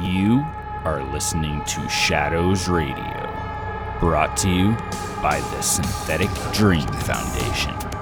You are listening to Shadows Radio, brought to you by the Synthetic Dream Foundation.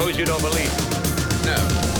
Suppose you don't believe? No.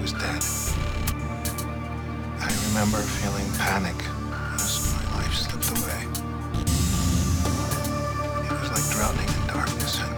was dead. I remember feeling panic as my life slipped away. It was like drowning in darkness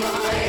my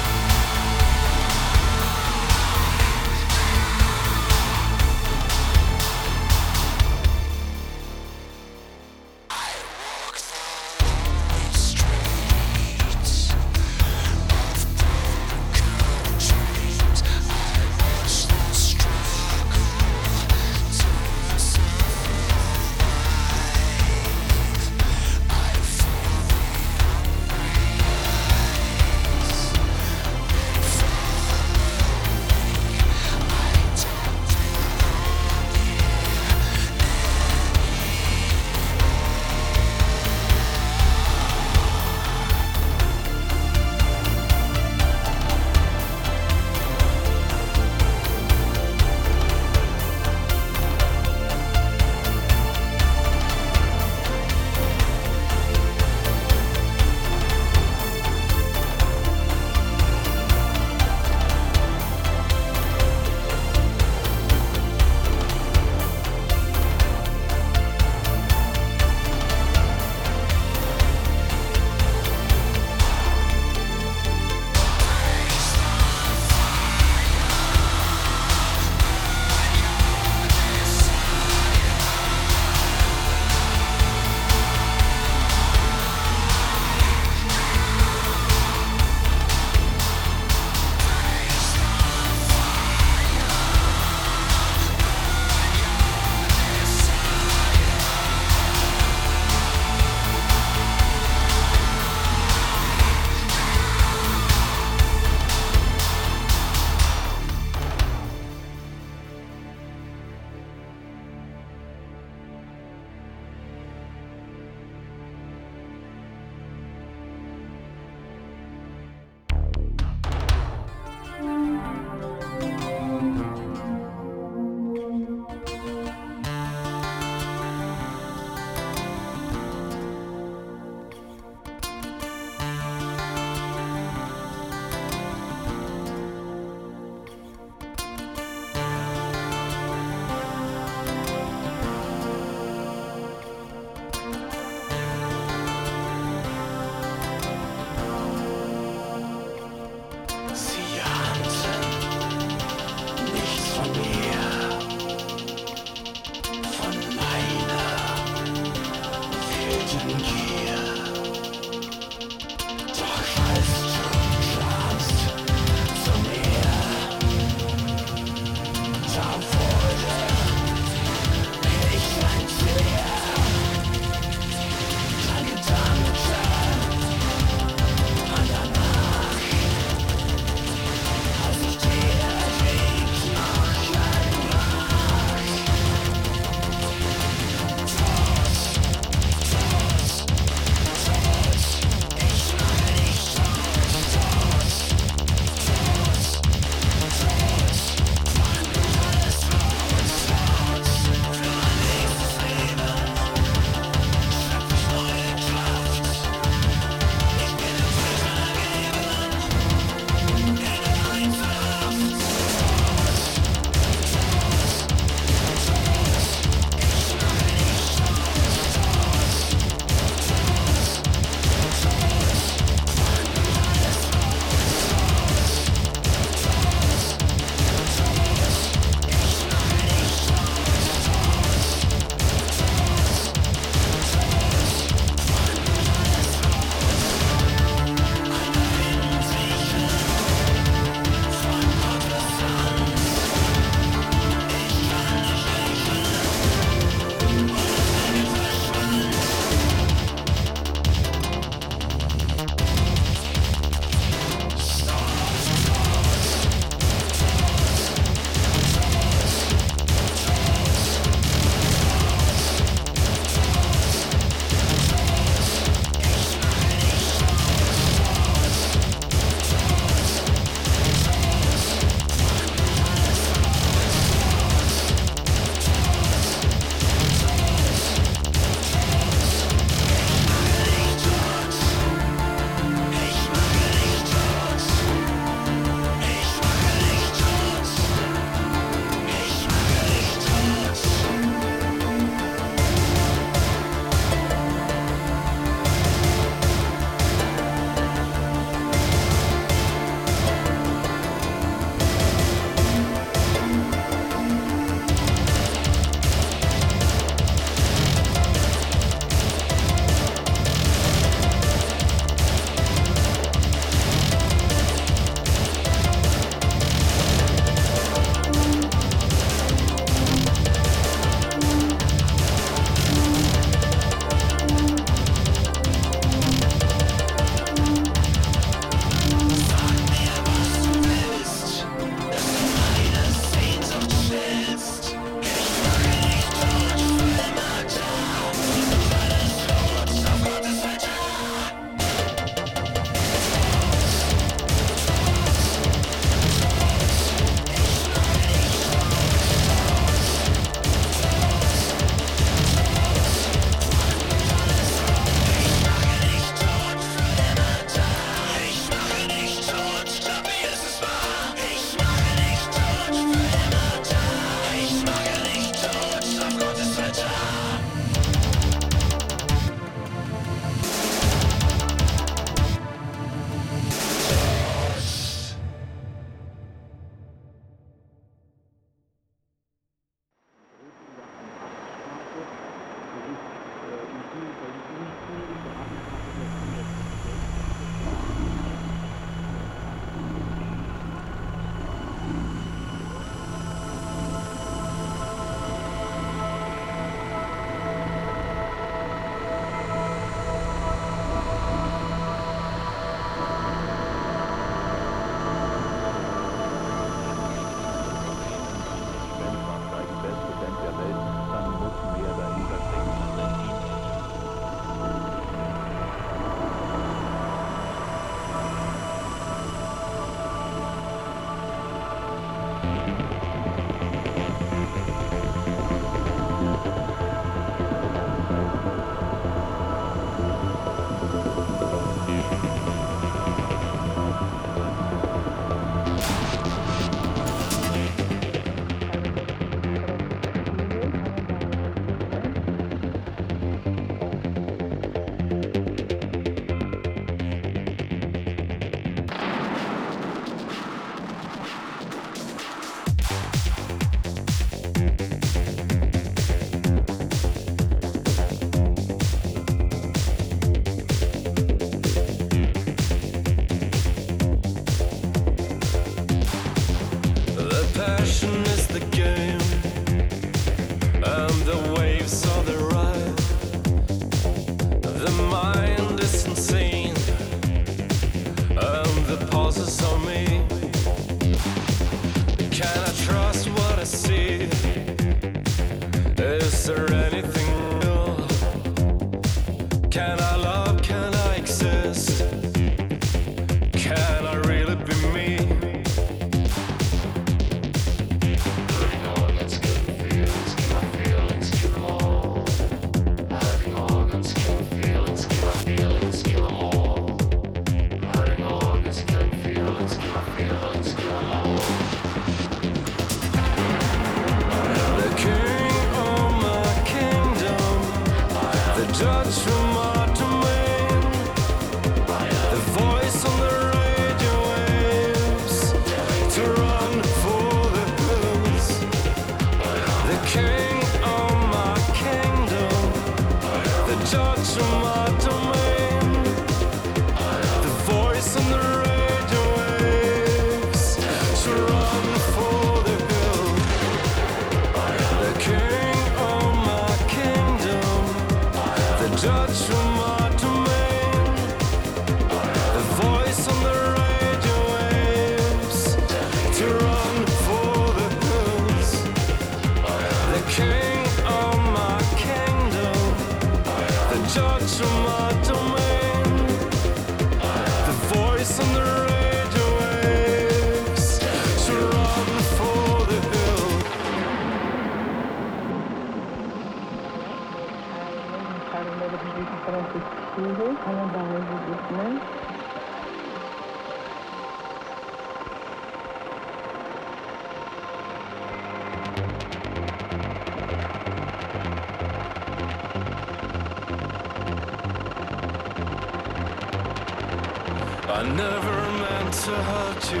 The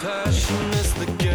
passion is the